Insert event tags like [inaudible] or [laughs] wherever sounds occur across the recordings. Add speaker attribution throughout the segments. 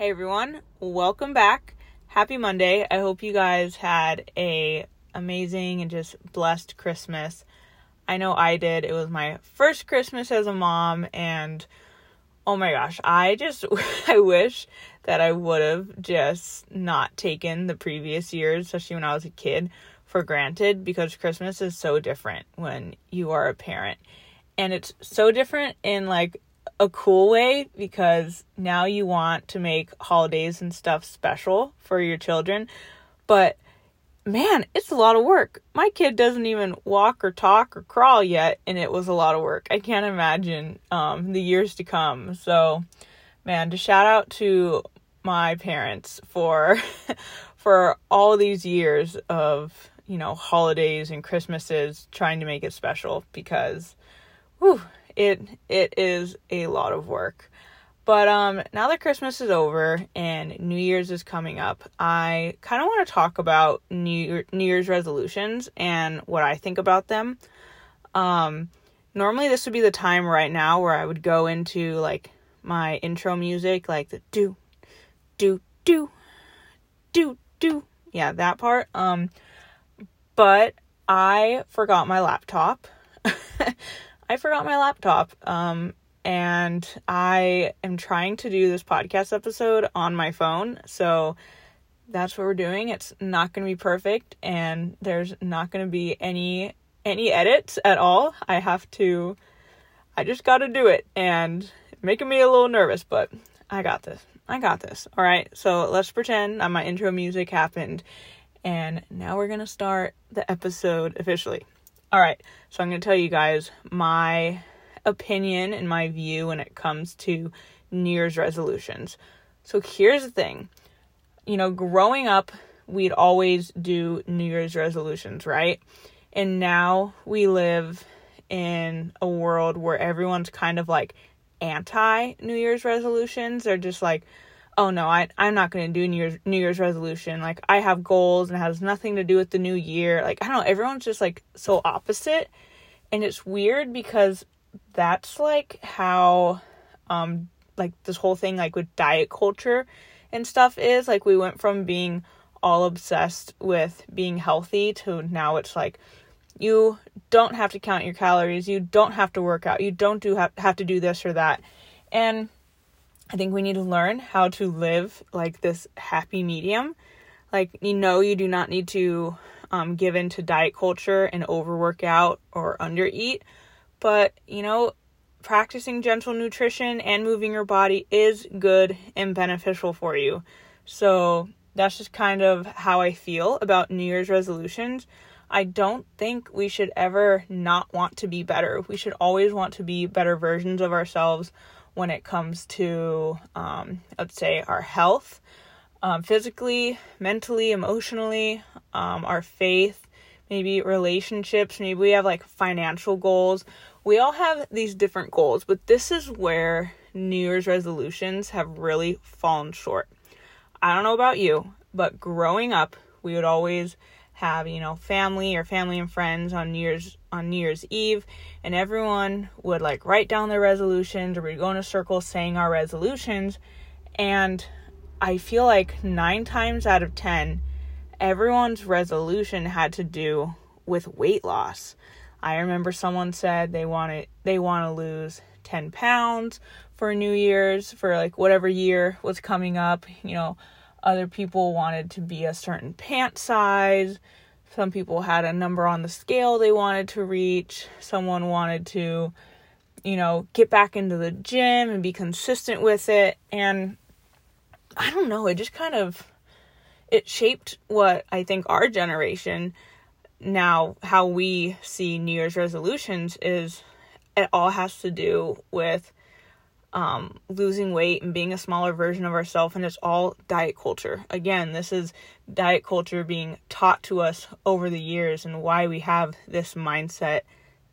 Speaker 1: Hey everyone, welcome back. Happy Monday. I hope you guys had a amazing and just blessed Christmas. I know I did. It was my first Christmas as a mom and oh my gosh, I just [laughs] I wish that I would have just not taken the previous years, especially when I was a kid, for granted because Christmas is so different when you are a parent. And it's so different in like a cool way because now you want to make holidays and stuff special for your children. But man, it's a lot of work. My kid doesn't even walk or talk or crawl yet, and it was a lot of work. I can't imagine um, the years to come. So, man, to shout out to my parents for [laughs] for all these years of you know holidays and Christmases trying to make it special because, whew, it it is a lot of work. But um now that Christmas is over and New Year's is coming up, I kind of want to talk about New New Year's resolutions and what I think about them. Um normally this would be the time right now where I would go into like my intro music like the do do do do do yeah, that part. Um but I forgot my laptop. [laughs] I forgot my laptop. Um, and I am trying to do this podcast episode on my phone. So that's what we're doing. It's not going to be perfect and there's not going to be any any edits at all. I have to I just got to do it and making me a little nervous, but I got this. I got this. All right. So let's pretend my intro music happened and now we're going to start the episode officially. All right, so I'm going to tell you guys my opinion and my view when it comes to New Year's resolutions. So here's the thing you know, growing up, we'd always do New Year's resolutions, right? And now we live in a world where everyone's kind of like anti New Year's resolutions. They're just like, oh no, I I'm not going to do New Year's New Year's resolution. Like I have goals and it has nothing to do with the new year. Like I don't know, everyone's just like so opposite. And it's weird because that's like how um like this whole thing like with diet culture and stuff is like we went from being all obsessed with being healthy to now it's like you don't have to count your calories, you don't have to work out, you don't do have, have to do this or that. And I think we need to learn how to live like this happy medium. Like, you know, you do not need to um, give in to diet culture and overwork out or undereat, but you know, practicing gentle nutrition and moving your body is good and beneficial for you. So, that's just kind of how I feel about New Year's resolutions. I don't think we should ever not want to be better. We should always want to be better versions of ourselves when it comes to, um, let's say, our health, um, physically, mentally, emotionally, um, our faith, maybe relationships, maybe we have like financial goals. We all have these different goals, but this is where New Year's resolutions have really fallen short. I don't know about you, but growing up, we would always have you know family or family and friends on New Year's on New Year's Eve, and everyone would like write down their resolutions, or we'd go in a circle saying our resolutions, and I feel like nine times out of ten, everyone's resolution had to do with weight loss. I remember someone said they wanted they want to lose 10 pounds for New Year's for like whatever year was coming up, you know, other people wanted to be a certain pant size. Some people had a number on the scale they wanted to reach. Someone wanted to, you know, get back into the gym and be consistent with it. And I don't know, it just kind of it shaped what I think our generation now how we see New Year's resolutions is it all has to do with um, losing weight and being a smaller version of ourselves, and it's all diet culture. Again, this is diet culture being taught to us over the years and why we have this mindset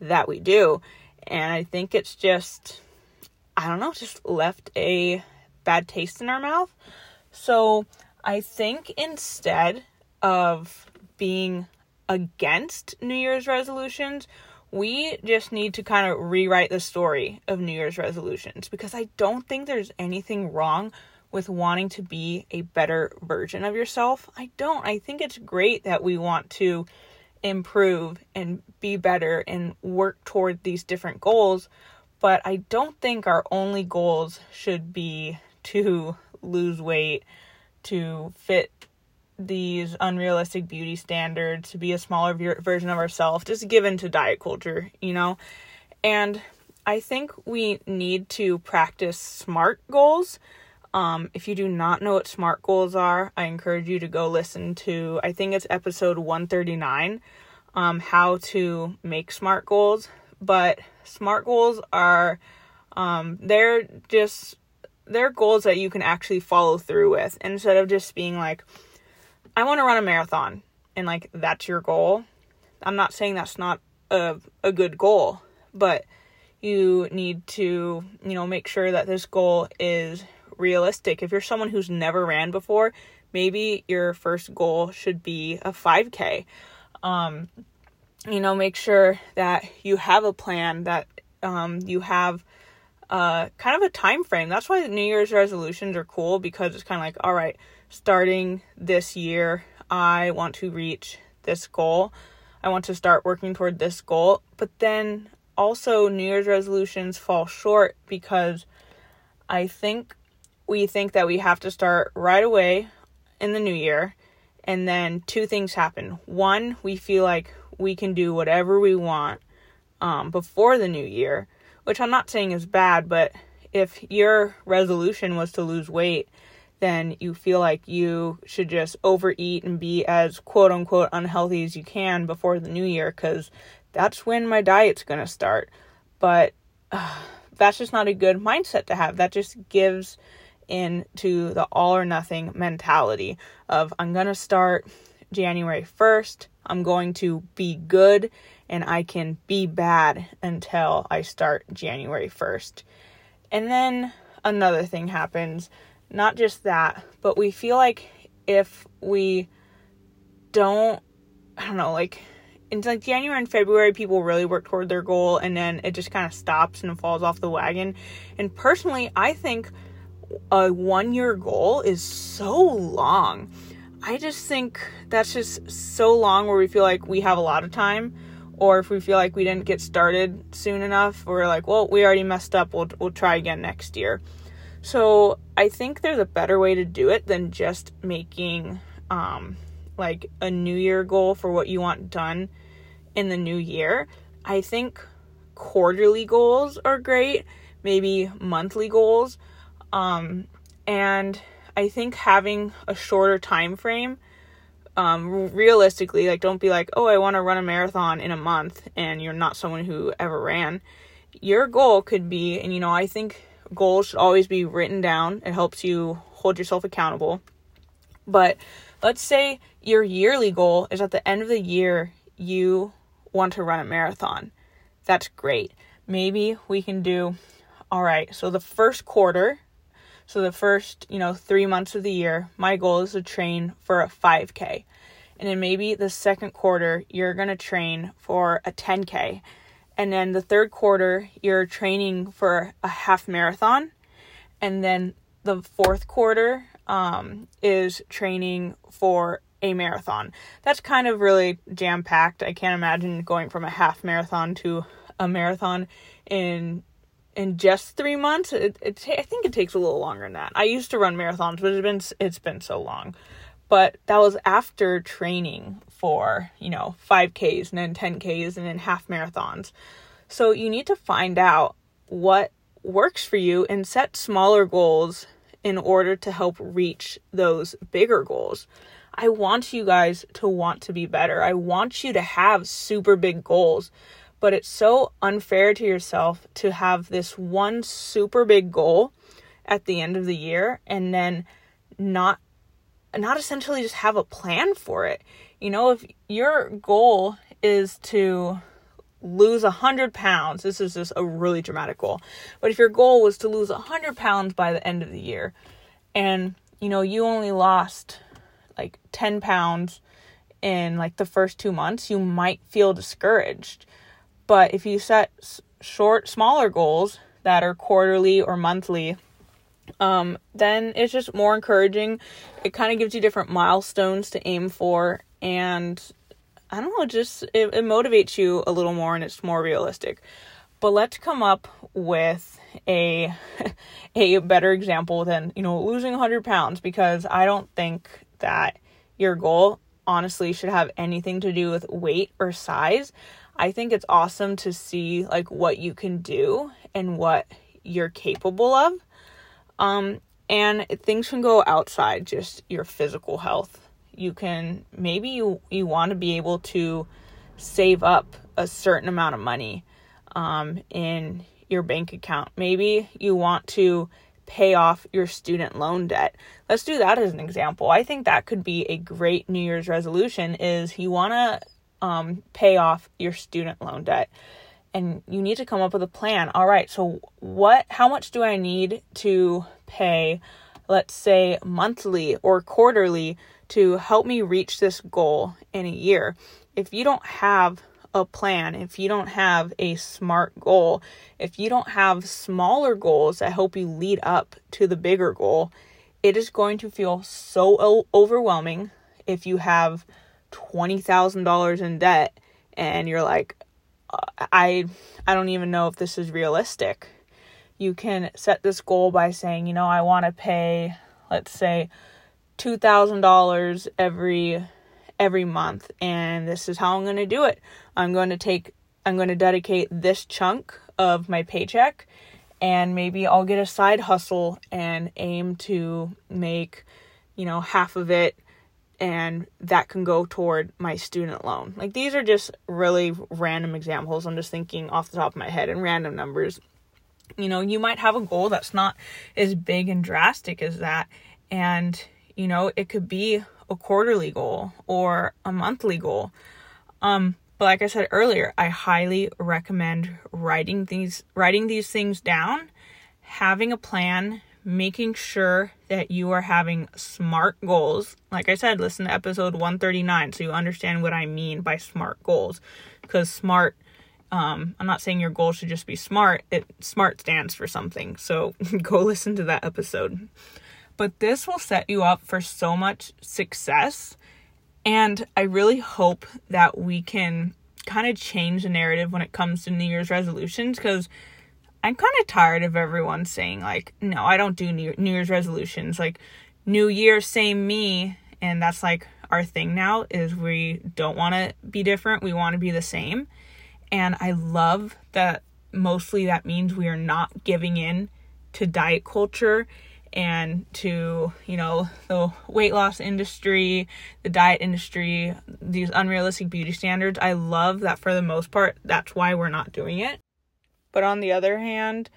Speaker 1: that we do. And I think it's just, I don't know, just left a bad taste in our mouth. So I think instead of being against New Year's resolutions, we just need to kind of rewrite the story of New Year's resolutions because I don't think there's anything wrong with wanting to be a better version of yourself. I don't. I think it's great that we want to improve and be better and work toward these different goals, but I don't think our only goals should be to lose weight, to fit these unrealistic beauty standards, to be a smaller version of ourselves, just given to diet culture, you know? And I think we need to practice SMART goals. Um, if you do not know what SMART goals are, I encourage you to go listen to, I think it's episode 139, um, how to make SMART goals. But SMART goals are, um, they're just, they're goals that you can actually follow through with instead of just being like, I want to run a marathon and like that's your goal. I'm not saying that's not a, a good goal, but you need to, you know, make sure that this goal is realistic. If you're someone who's never ran before, maybe your first goal should be a 5K. Um, you know, make sure that you have a plan, that um, you have uh, kind of a time frame. That's why New Year's resolutions are cool because it's kind of like, all right, starting this year, I want to reach this goal. I want to start working toward this goal. But then also, New Year's resolutions fall short because I think we think that we have to start right away in the new year. And then two things happen. One, we feel like we can do whatever we want um, before the new year, which I'm not saying is bad, but if your resolution was to lose weight, then you feel like you should just overeat and be as quote unquote unhealthy as you can before the new year because that's when my diet's going to start. But uh, [sighs] that's just not a good mindset to have. That just gives into the all or nothing mentality of I'm going to start January 1st. I'm going to be good and I can be bad until I start January 1st. And then another thing happens. Not just that, but we feel like if we don't, I don't know, like in like January and February, people really work toward their goal and then it just kind of stops and falls off the wagon. And personally, I think a one year goal is so long. I just think that's just so long where we feel like we have a lot of time, or if we feel like we didn't get started soon enough, we're like, well, we already messed up. We'll we'll try again next year. So I think there's a better way to do it than just making um, like a new year goal for what you want done in the new year. I think quarterly goals are great, maybe monthly goals. Um, and I think having a shorter time frame um, realistically, like don't be like, oh, I want to run a marathon in a month and you're not someone who ever ran. Your goal could be, and you know, I think goals should always be written down. It helps you hold yourself accountable. But let's say your yearly goal is at the end of the year, you want to run a marathon. That's great. Maybe we can do, all right, so the first quarter, so the first, you know, three months of the year, my goal is to train for a 5K. And then maybe the second quarter, you're going to train for a 10K. And then the third quarter, you're training for a half marathon. And then the fourth quarter um, is training for a marathon. That's kind of really jam packed. I can't imagine going from a half marathon to a marathon in in just three months. It, it I think it takes a little longer than that. I used to run marathons, but it's been it's been so long. But that was after training for you know five Ks and then ten Ks and then half marathons. So you need to find out what works for you and set smaller goals in order to help reach those bigger goals. I want you guys to want to be better. I want you to have super big goals. But it's so unfair to yourself to have this one super big goal at the end of the year and then not not essentially just have a plan for it. You know, if your goal is to lose a hundred pounds, this is just a really dramatic goal. But if your goal was to lose a hundred pounds by the end of the year, and you know you only lost like 10 pounds in like the first two months, you might feel discouraged. But if you set short, smaller goals that are quarterly or monthly, um, then it's just more encouraging. It kind of gives you different milestones to aim for, and I don't know, just it, it motivates you a little more and it's more realistic. But let's come up with a [laughs] a better example than you know losing 100 pounds because I don't think that your goal honestly should have anything to do with weight or size. I think it's awesome to see like what you can do and what you're capable of. Um, and things can go outside just your physical health. You can maybe you you want to be able to save up a certain amount of money um, in your bank account. Maybe you want to pay off your student loan debt. Let's do that as an example. I think that could be a great New Year's resolution is you want to um, pay off your student loan debt and you need to come up with a plan. All right, so what how much do I need to pay let's say monthly or quarterly to help me reach this goal in a year? If you don't have a plan, if you don't have a smart goal, if you don't have smaller goals that help you lead up to the bigger goal, it is going to feel so overwhelming if you have $20,000 in debt and you're like, I I don't even know if this is realistic. You can set this goal by saying, you know, I want to pay let's say $2,000 every every month and this is how I'm going to do it. I'm going to take I'm going to dedicate this chunk of my paycheck and maybe I'll get a side hustle and aim to make, you know, half of it and that can go toward my student loan. Like these are just really random examples. I'm just thinking off the top of my head and random numbers. You know, you might have a goal that's not as big and drastic as that and you know, it could be a quarterly goal or a monthly goal. Um but like I said earlier, I highly recommend writing these writing these things down, having a plan, making sure that you are having smart goals. Like I said, listen to episode 139 so you understand what I mean by smart goals. Because smart, um, I'm not saying your goal should just be smart, it smart stands for something. So [laughs] go listen to that episode. But this will set you up for so much success. And I really hope that we can kind of change the narrative when it comes to New Year's resolutions because I'm kind of tired of everyone saying like, no, I don't do New, Year's resolutions. Like, New Year, same me, and that's like our thing now is we don't want to be different. We want to be the same. And I love that mostly that means we are not giving in to diet culture and to, you know, the weight loss industry, the diet industry, these unrealistic beauty standards. I love that for the most part, that's why we're not doing it. But on the other hand,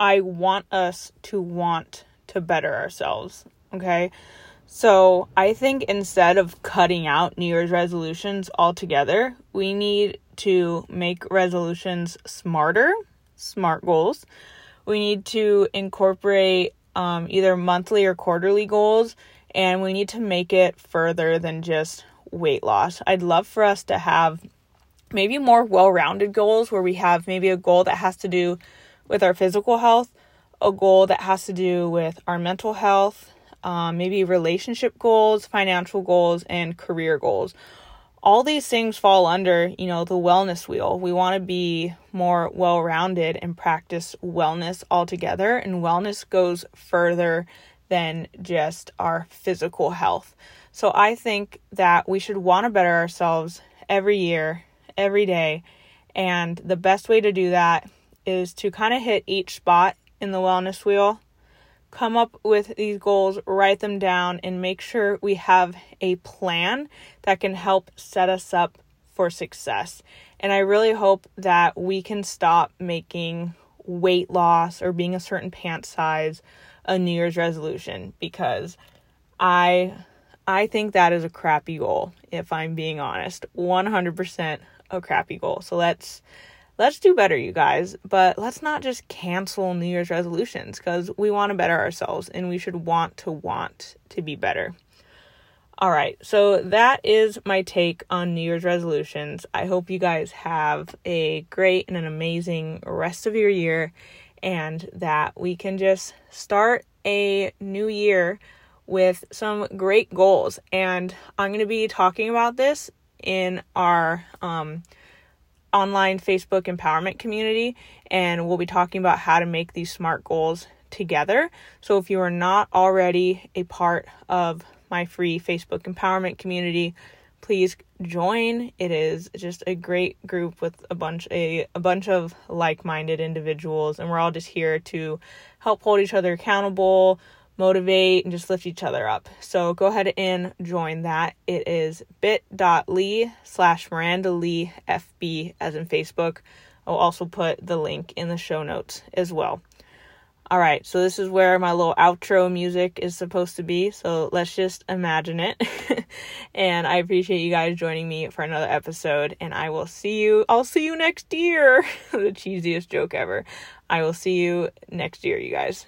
Speaker 1: I want us to want to better ourselves. Okay. So I think instead of cutting out New Year's resolutions altogether, we need to make resolutions smarter, smart goals. We need to incorporate um, either monthly or quarterly goals, and we need to make it further than just weight loss. I'd love for us to have maybe more well rounded goals where we have maybe a goal that has to do with our physical health, a goal that has to do with our mental health, um, maybe relationship goals, financial goals, and career goals. All these things fall under, you know, the wellness wheel. We want to be more well rounded and practice wellness altogether. And wellness goes further than just our physical health. So I think that we should want to better ourselves every year every day. And the best way to do that is to kind of hit each spot in the wellness wheel, come up with these goals, write them down, and make sure we have a plan that can help set us up for success. And I really hope that we can stop making weight loss or being a certain pant size a New Year's resolution because I I think that is a crappy goal if I'm being honest. 100% a crappy goal. So let's let's do better, you guys. But let's not just cancel New Year's resolutions because we want to better ourselves and we should want to want to be better. All right, so that is my take on New Year's resolutions. I hope you guys have a great and an amazing rest of your year and that we can just start a new year with some great goals. And I'm going to be talking about this in our um, online Facebook empowerment community. And we'll be talking about how to make these SMART goals together. So if you are not already a part of my free Facebook empowerment community, please join. It is just a great group with a bunch a, a bunch of like-minded individuals and we're all just here to help hold each other accountable, motivate and just lift each other up. So go ahead and join that. It is bit.ly slash Miranda Lee FB as in Facebook. I'll also put the link in the show notes as well. All right, so this is where my little outro music is supposed to be. So let's just imagine it. [laughs] and I appreciate you guys joining me for another episode. And I will see you. I'll see you next year. [laughs] the cheesiest joke ever. I will see you next year, you guys.